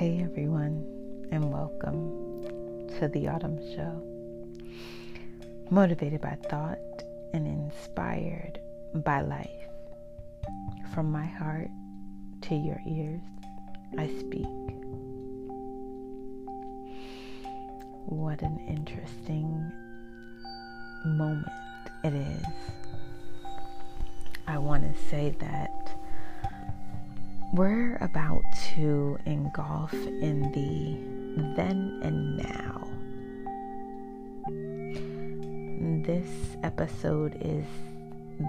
Hey everyone, and welcome to the Autumn Show. Motivated by thought and inspired by life. From my heart to your ears, I speak. What an interesting moment it is. I want to say that we're about to engulf in the then and now. This episode is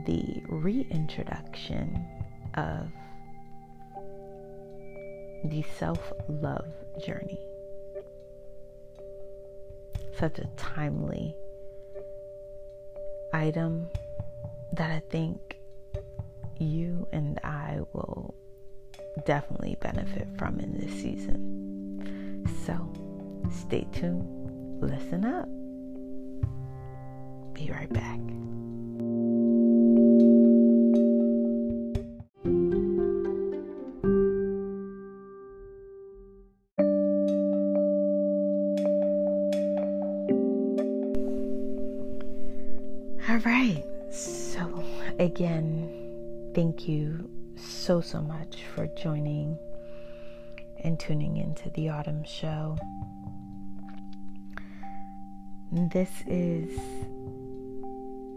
the reintroduction of the self love journey. Such a timely item that I think you and I will definitely benefit from in this season. So stay tuned, listen up. Be right back. All right. So, again, thank you so, so much for joining and tuning into the Autumn Show. This is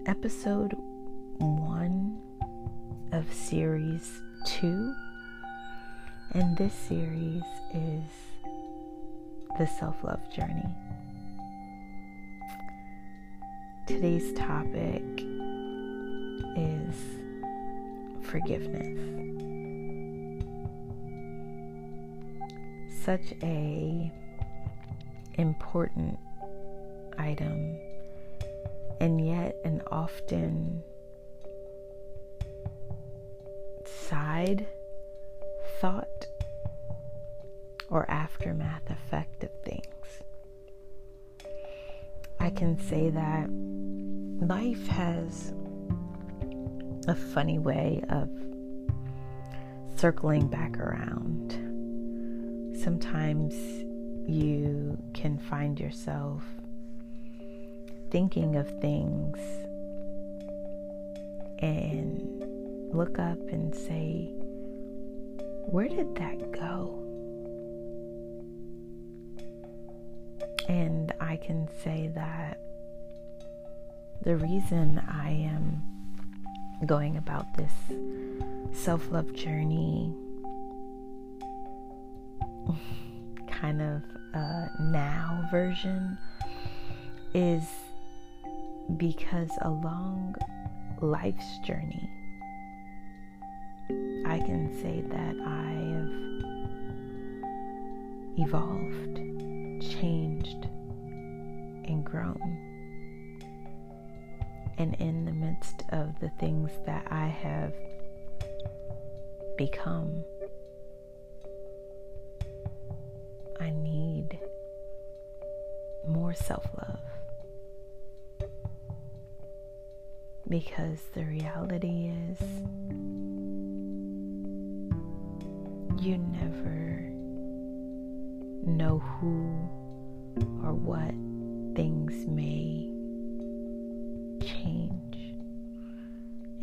episode one of series two, and this series is the self love journey. Today's topic is forgiveness. Such a important item and yet an often side thought or aftermath effect of things. I can say that life has a funny way of circling back around. Sometimes you can find yourself thinking of things and look up and say, Where did that go? And I can say that the reason I am going about this self love journey kind of uh, now version is because along life's journey, I can say that I have evolved, changed, and grown. And in the midst of the things that I have become, I need more self love. Because the reality is, you never know who or what things may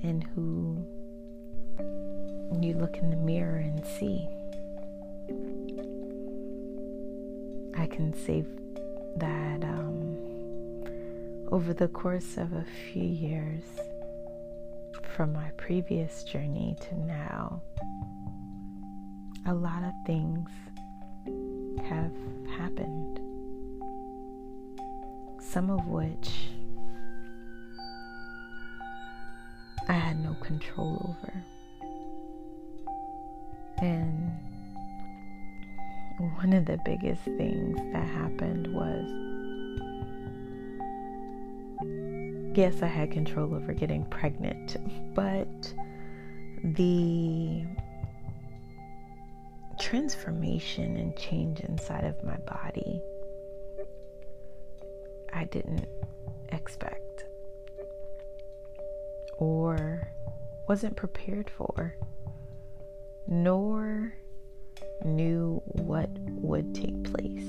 and who you look in the mirror and see. I can say that um, over the course of a few years, from my previous journey to now, a lot of things have happened. Some of which I had no control over. And one of the biggest things that happened was yes, I had control over getting pregnant, but the transformation and change inside of my body I didn't expect or wasn't prepared for, nor knew what would take place.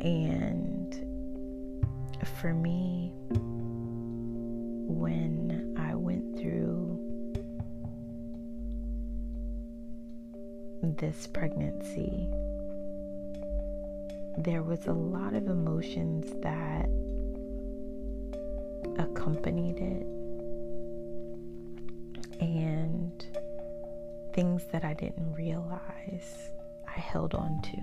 And for me, when I went through this pregnancy, there was a lot of emotions that accompanied it and things that I didn't realize I held on to.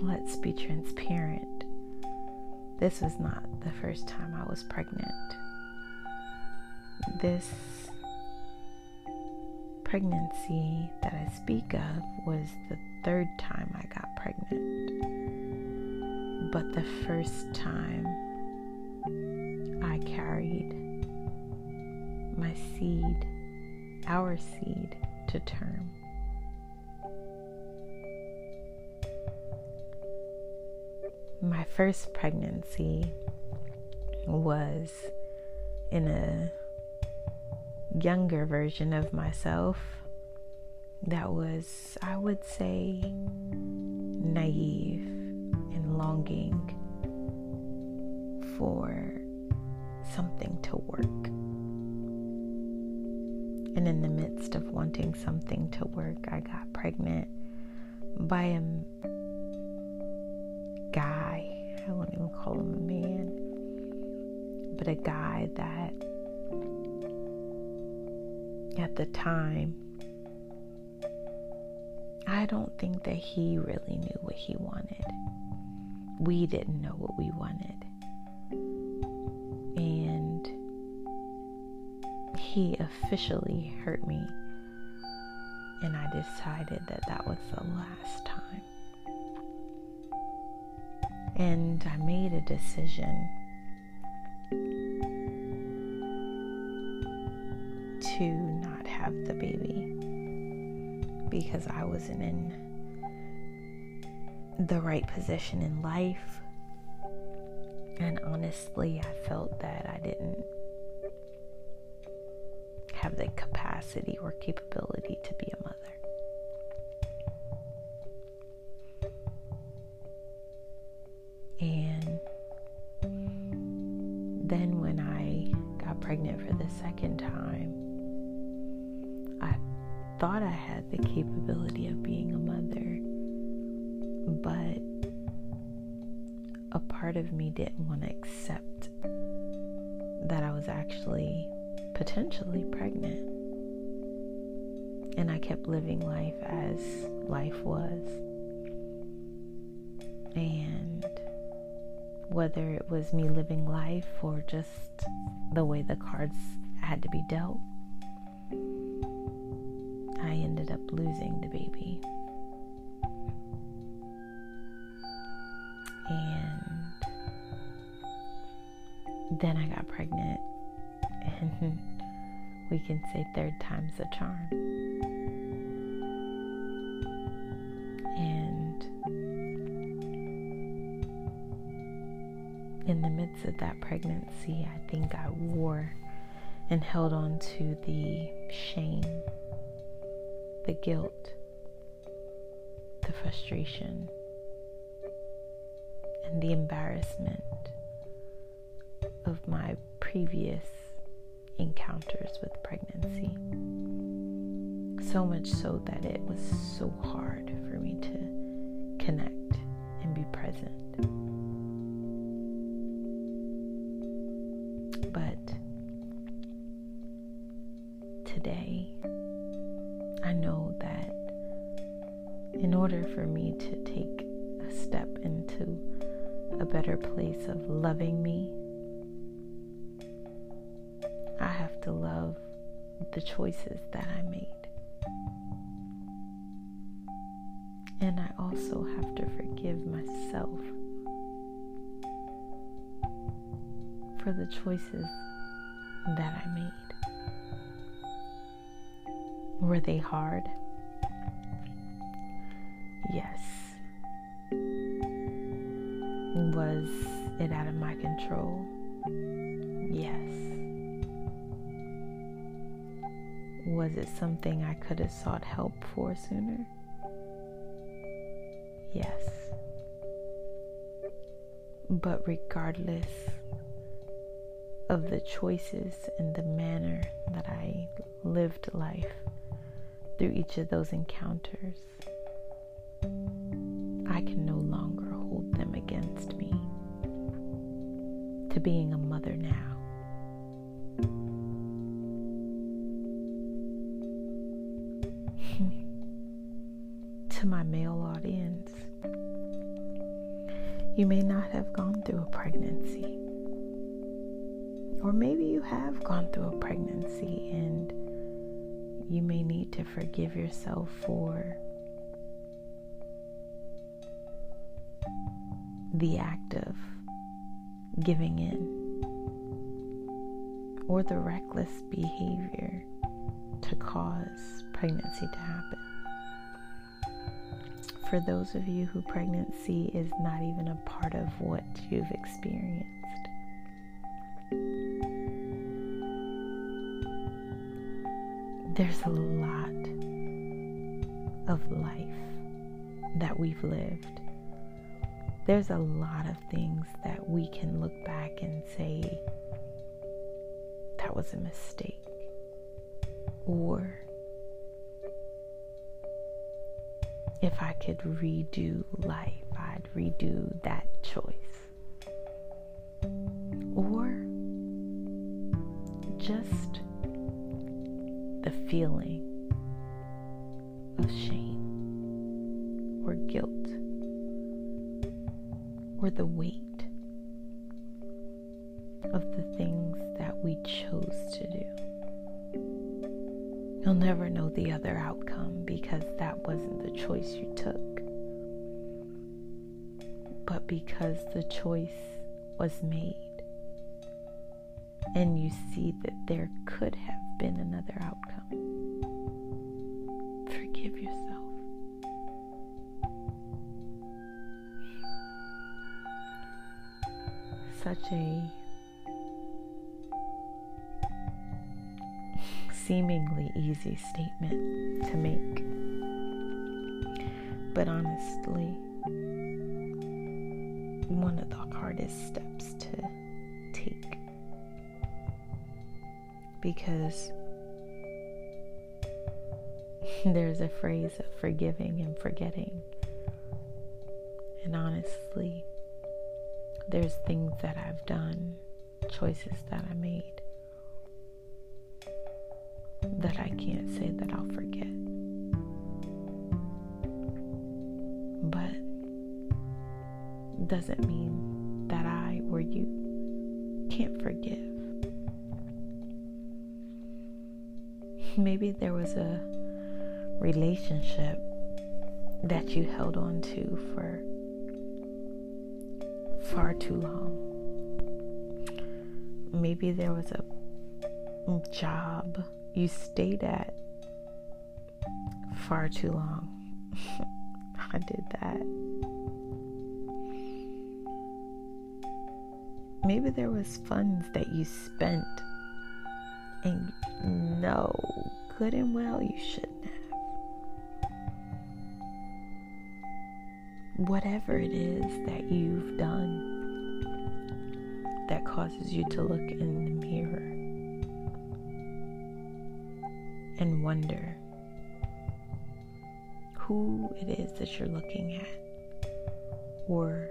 Let's be transparent. This was not the first time I was pregnant. This pregnancy that I speak of was the third time I got pregnant. But the first time I carried my seed, our seed, to term. My first pregnancy was in a younger version of myself that was, I would say, naive longing for something to work. And in the midst of wanting something to work, I got pregnant by a guy. I won't even call him a man, but a guy that at the time, I don't think that he really knew what he wanted. We didn't know what we wanted. And he officially hurt me. And I decided that that was the last time. And I made a decision to not have the baby because I wasn't in the right position in life. And honestly, I felt that I didn't have the capacity or capability to be a mother. And then when I got pregnant for the second time, I thought I had the capability of being a mother, but a part of me didn't want to accept that I was actually potentially pregnant. And I kept living life as life was. And whether it was me living life or just the way the cards had to be dealt, I ended up losing the baby. Then I got pregnant and we can say third time's a charm. And in the midst of that pregnancy, I think I wore and held on to the shame, the guilt, the frustration, and the embarrassment of my previous encounters with pregnancy. So much so that it was so hard for me to connect and be present. But today, I know that in order for me to take a step into a better place of loving me to love the choices that I made. And I also have to forgive myself for the choices that I made. Were they hard? Yes. Was it out of my control? Was it something I could have sought help for sooner? Yes. But regardless of the choices and the manner that I lived life through each of those encounters, I can no longer hold them against me. To being a mother now. To my male audience, you may not have gone through a pregnancy. Or maybe you have gone through a pregnancy and you may need to forgive yourself for the act of giving in or the reckless behavior to cause pregnancy to happen. For those of you who pregnancy is not even a part of what you've experienced, there's a lot of life that we've lived. There's a lot of things that we can look back and say, that was a mistake. Or if I could redo life, I'd redo that choice. Or just the feeling of shame or guilt or the weight of the things that we chose to do. You'll never know the other outcome because that wasn't the choice you took. But because the choice was made, and you see that there could have been another outcome, forgive yourself. Such a seemingly easy statement to make. But honestly, one of the hardest steps to take. Because there's a phrase of forgiving and forgetting. And honestly, there's things that I've done, choices that I made that I can't say that I'll forget. Doesn't mean that I or you can't forgive. Maybe there was a relationship that you held on to for far too long. Maybe there was a job you stayed at far too long. I did that. Maybe there was funds that you spent and no, good and well you shouldn't have. Whatever it is that you've done that causes you to look in the mirror and wonder who it is that you're looking at, or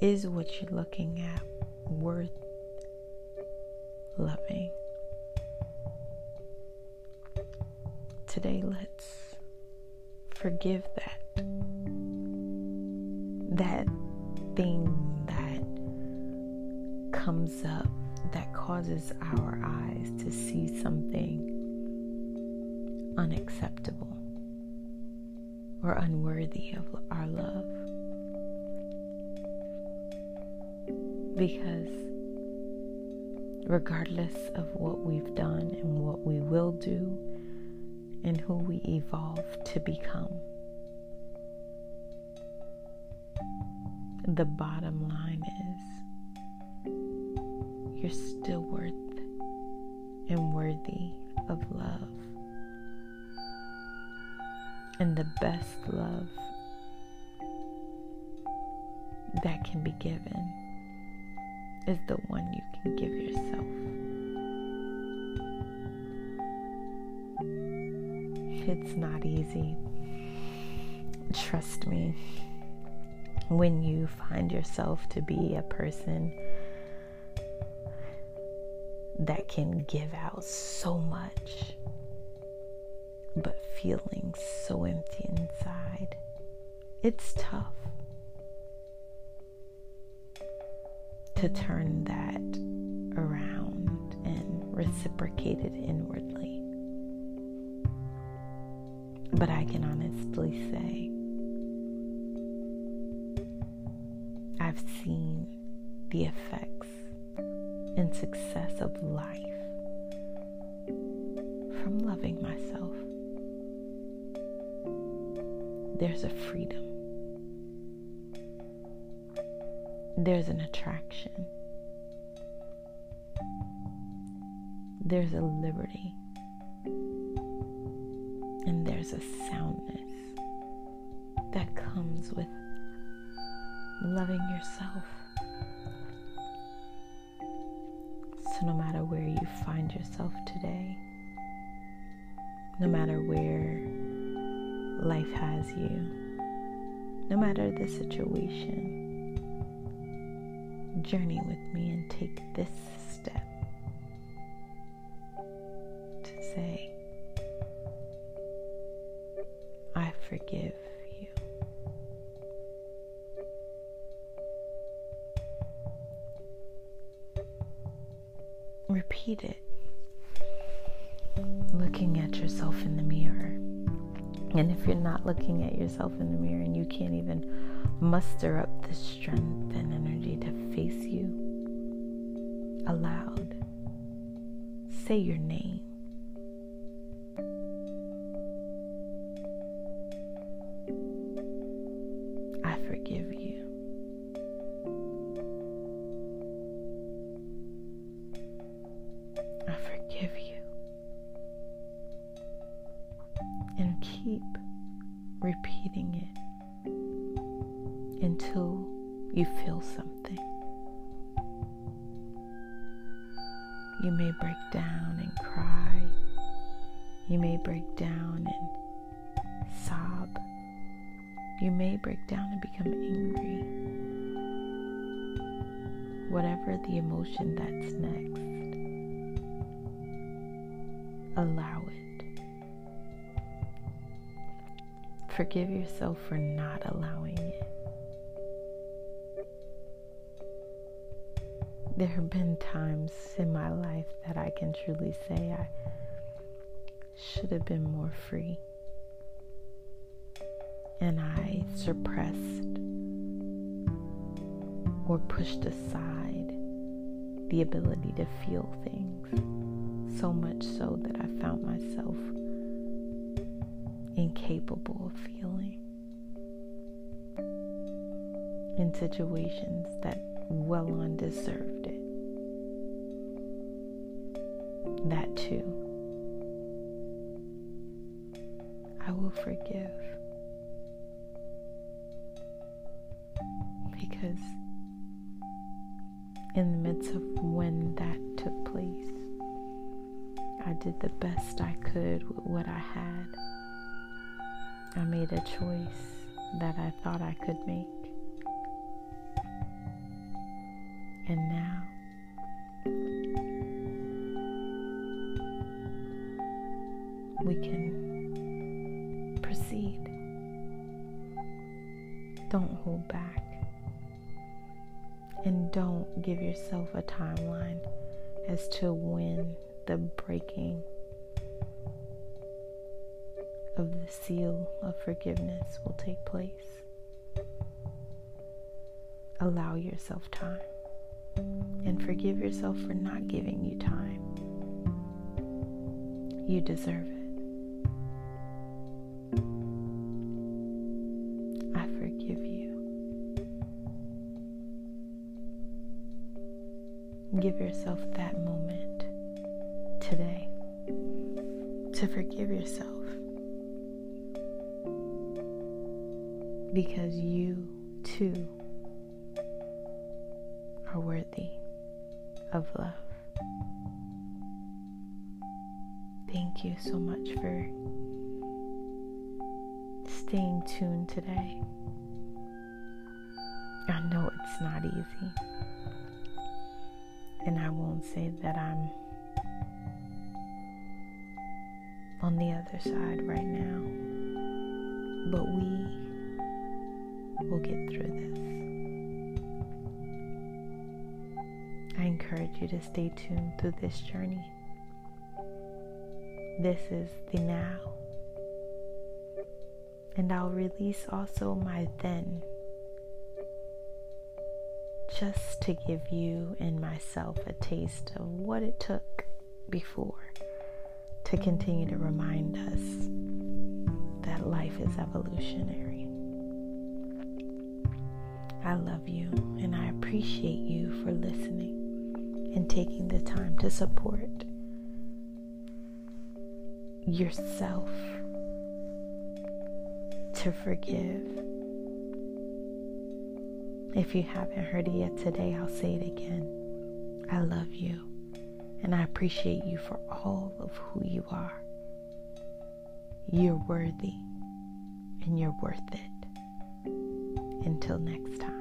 is what you're looking at worth loving? Today, let's forgive that. That thing that comes up that causes our eyes to see something unacceptable or unworthy of our love. Because regardless of what we've done and what we will do and who we evolve to become, the bottom line is you're still worth and worthy of love. And the best love that can be given is the one you can give yourself. It's not easy. Trust me. When you find yourself to be a person that can give out so much, but feeling so empty inside, it's tough to turn that around and reciprocate it inwardly. But I can honestly say, I've seen the effects and success of life from loving myself. There's a freedom, there's an attraction, there's a liberty and there's a soundness that comes with loving yourself. So, no matter where you find yourself today, no matter where life has you, no matter the situation, journey with me and take this step to say, I forgive you. Repeat it, looking at yourself in the mirror. And if you're not looking at yourself in the mirror and you can't even muster up the strength and energy to face you aloud, say your name. You may break down and cry. You may break down and sob you may break down and become angry. Whatever the emotion that's next, allow it. Forgive yourself for not allowing it. There have been times in my life that I can truly say I should have been more free. And I suppressed or pushed aside the ability to feel things so much so that I found myself incapable of feeling. In situations that well on deserved it. That too, I will forgive. because in the midst of when that took place, I did the best I could with what I had. I made a choice that I thought I could make. And now, we can proceed. Don't hold back. And don't give yourself a timeline as to when the breaking of the seal of forgiveness will take place. Allow yourself time and forgive yourself for not giving you time. You deserve it. I forgive you. Give yourself that moment today. to forgive yourself. Because you too of love. Thank you so much for staying tuned today. I know it's not easy. And I won't say that I'm on the other side right now. But we will get through this. I encourage you to stay tuned through this journey. This is the now. And I'll release also my then just to give you and myself a taste of what it took before to continue to remind us that life is evolutionary. I love you and I appreciate you for listening and taking the time to support yourself, to forgive. If you haven't heard it yet today, I'll say it again. I love you. And I appreciate you for all of who you are. You're worthy and you're worth it. Until next time.